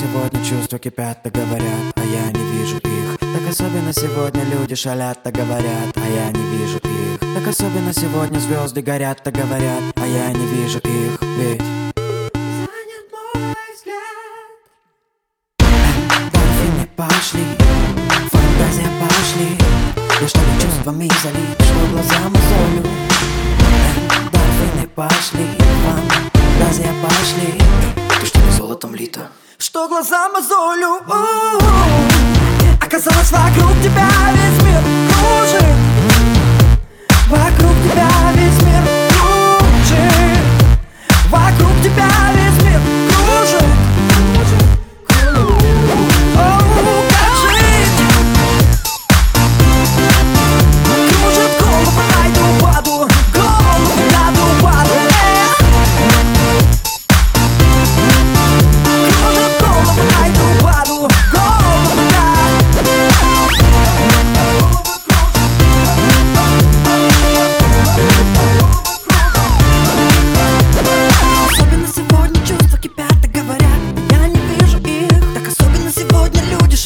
сегодня чувства кипят, так говорят, а я не вижу их. Так особенно сегодня люди шалят, так говорят, а я не вижу их. Так особенно сегодня звезды горят, так говорят, а я не вижу их. Ведь занят мой взгляд. Дельфины пошли, фантазия пошли. Я что ли чувствами залит, что глаза мозолю Дельфины пошли, фантазия пошли. Ты что золотом лита? Что глаза мозолю У-у-у. Оказалось вокруг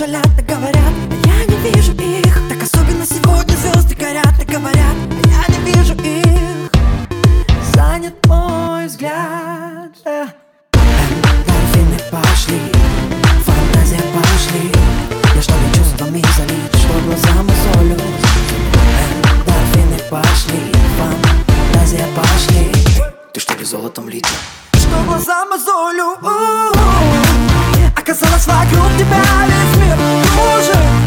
шалят и говорят, а я не вижу их Так особенно сегодня звезды горят и говорят, а я не вижу их Занят мой взгляд э. Дельфины пошли, фантазия пошли Я что ли чувствами залит, что глаза мозолю э, Дельфины пошли, фантазия пошли Ты что ли золотом лита? Что глаза мозолю? Оказалось вокруг тебя весь мир кружит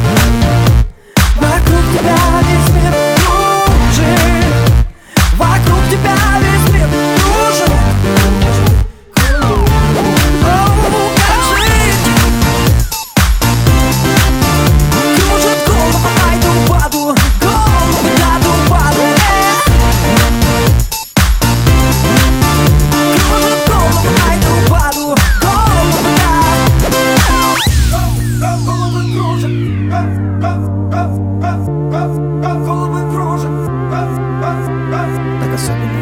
something